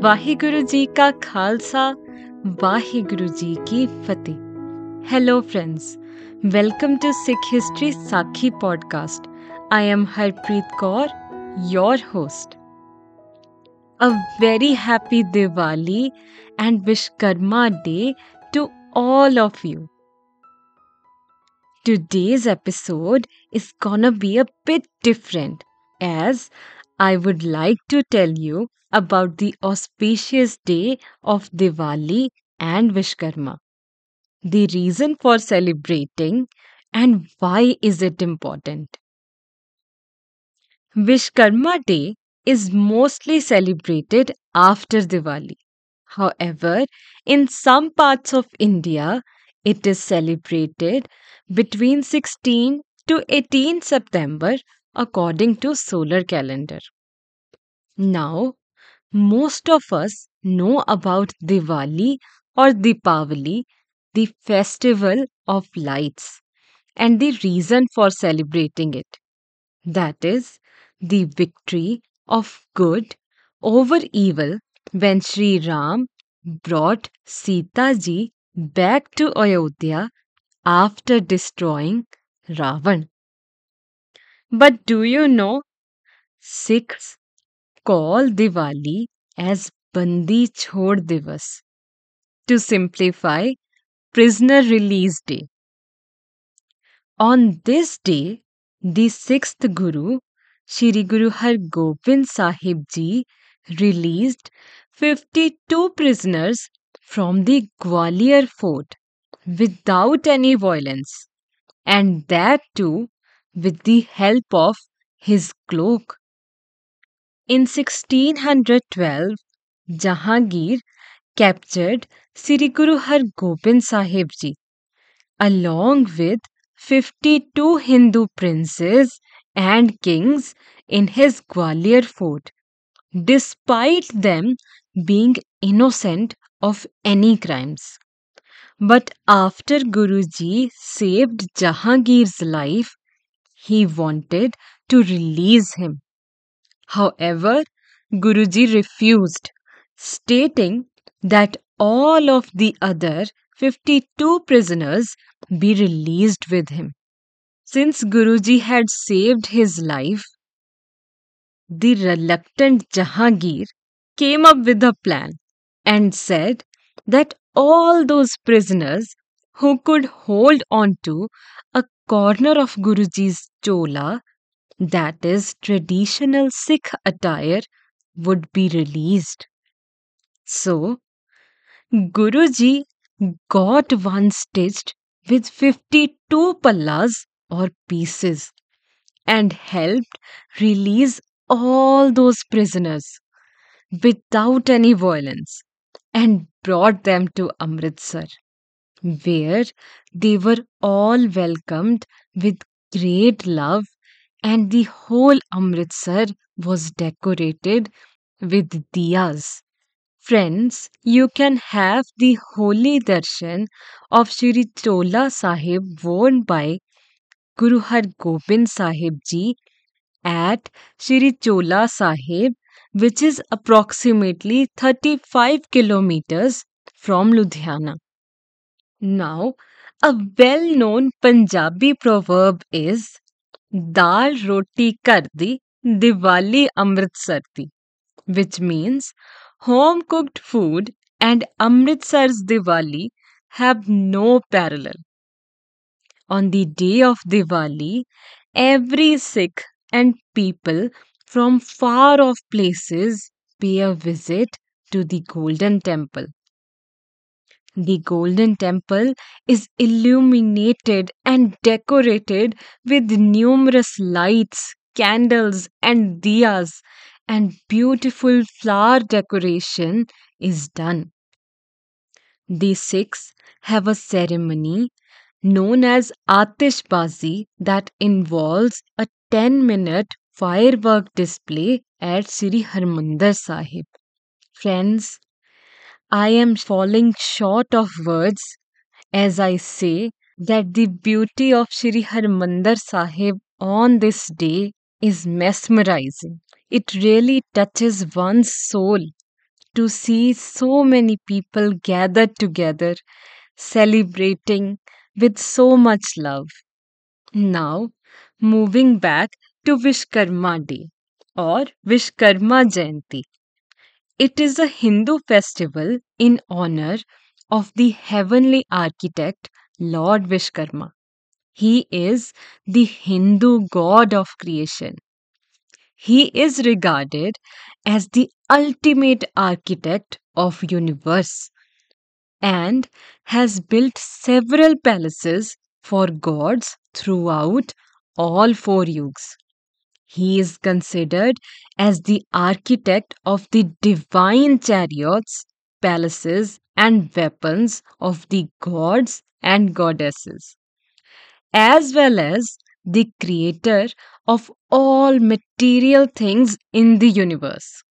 ਵਾਹਿਗੁਰੂ ਜੀ ਕਾ ਖਾਲਸਾ ਵਾਹਿਗੁਰੂ ਜੀ ਕੀ ਫਤਿਹ hello friends welcome to sikh history sakhi podcast i am harpreet kaur your host a very happy diwali and vishkarma day to all of you today's episode is gonna be a bit different as i would like to tell you about the auspicious day of Diwali and Vishkarma. The reason for celebrating and why is it important? Vishkarma Day is mostly celebrated after Diwali. However, in some parts of India, it is celebrated between 16 to 18 September according to solar calendar. Now, most of us know about Diwali or Deepavali, the festival of lights, and the reason for celebrating it. That is the victory of good over evil when Sri Ram brought Sita ji back to Ayodhya after destroying Ravan. But do you know Sikhs call Diwali as Bandi Chhod Divas to simplify Prisoner Release Day. On this day, the sixth Guru, Shri Guru Har Gobind Sahib Ji, released 52 prisoners from the Gwalior fort without any violence, and that too with the help of his cloak. In 1612, Jahangir captured Sri Guru Har Gobind Sahib Ji along with 52 Hindu princes and kings in his Gwalior fort, despite them being innocent of any crimes. But after Guruji saved Jahangir's life, he wanted to release him. However, Guruji refused, stating that all of the other 52 prisoners be released with him. Since Guruji had saved his life, the reluctant Jahangir came up with a plan and said that all those prisoners who could hold on to a corner of Guruji's chola that is, traditional Sikh attire, would be released. So, Guruji got one stitched with 52 pallas or pieces and helped release all those prisoners without any violence and brought them to Amritsar, where they were all welcomed with great love and the whole Amritsar was decorated with diyas. Friends, you can have the holy darshan of Shri Chola Sahib worn by Guru Har Gobind Sahib Ji at Shri Chola Sahib, which is approximately 35 kilometers from Ludhiana. Now, a well known Punjabi proverb is Dal Roti kardi Diwali amritsardi, which means home cooked food and Amritsar's Diwali have no parallel. On the day of Diwali, every Sikh and people from far off places pay a visit to the Golden Temple the Golden Temple is illuminated and decorated with numerous lights, candles, and diyas, and beautiful flower decoration is done. The Sikhs have a ceremony known as Atishbazi that involves a 10 minute firework display at Sri Harmandir Sahib. Friends, I am falling short of words as I say that the beauty of Sri Harmandir Sahib on this day is mesmerizing. It really touches one's soul. to see so many people gathered together, celebrating with so much love. Now, moving back to Vishkarma Day or Vishkarma Jayanti. It is a Hindu festival in honor of the heavenly architect Lord Vishkarma. He is the Hindu god of creation. He is regarded as the ultimate architect of universe and has built several palaces for gods throughout all four yugs. He is considered as the architect of the divine chariots, palaces, and weapons of the gods and goddesses, as well as the creator of all material things in the universe.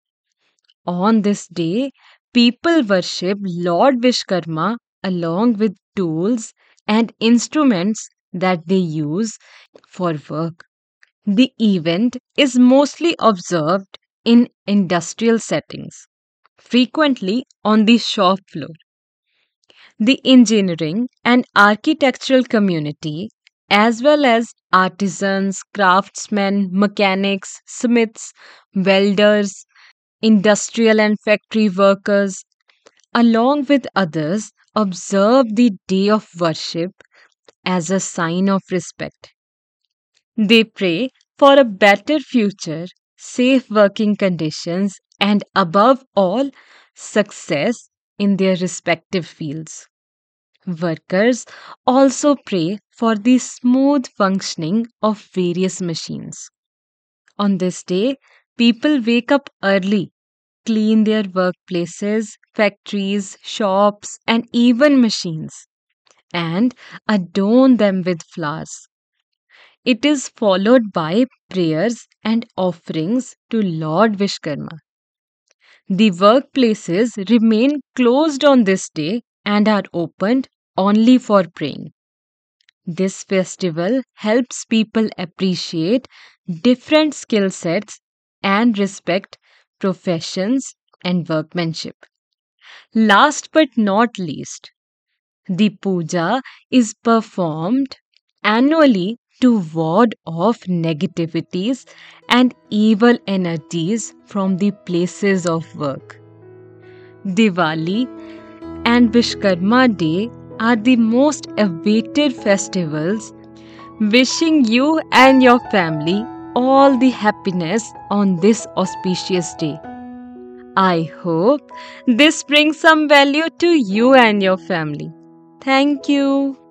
On this day, people worship Lord Vishkarma along with tools and instruments that they use for work. The event is mostly observed in industrial settings, frequently on the shop floor. The engineering and architectural community, as well as artisans, craftsmen, mechanics, smiths, welders, industrial and factory workers, along with others, observe the day of worship as a sign of respect. They pray for a better future, safe working conditions, and above all, success in their respective fields. Workers also pray for the smooth functioning of various machines. On this day, people wake up early, clean their workplaces, factories, shops, and even machines, and adorn them with flowers. It is followed by prayers and offerings to Lord Vishkarma. The workplaces remain closed on this day and are opened only for praying. This festival helps people appreciate different skill sets and respect professions and workmanship. Last but not least, the puja is performed annually to ward off negativities and evil energies from the places of work. Diwali and Vishkarma Day are the most awaited festivals, wishing you and your family all the happiness on this auspicious day. I hope this brings some value to you and your family. Thank you.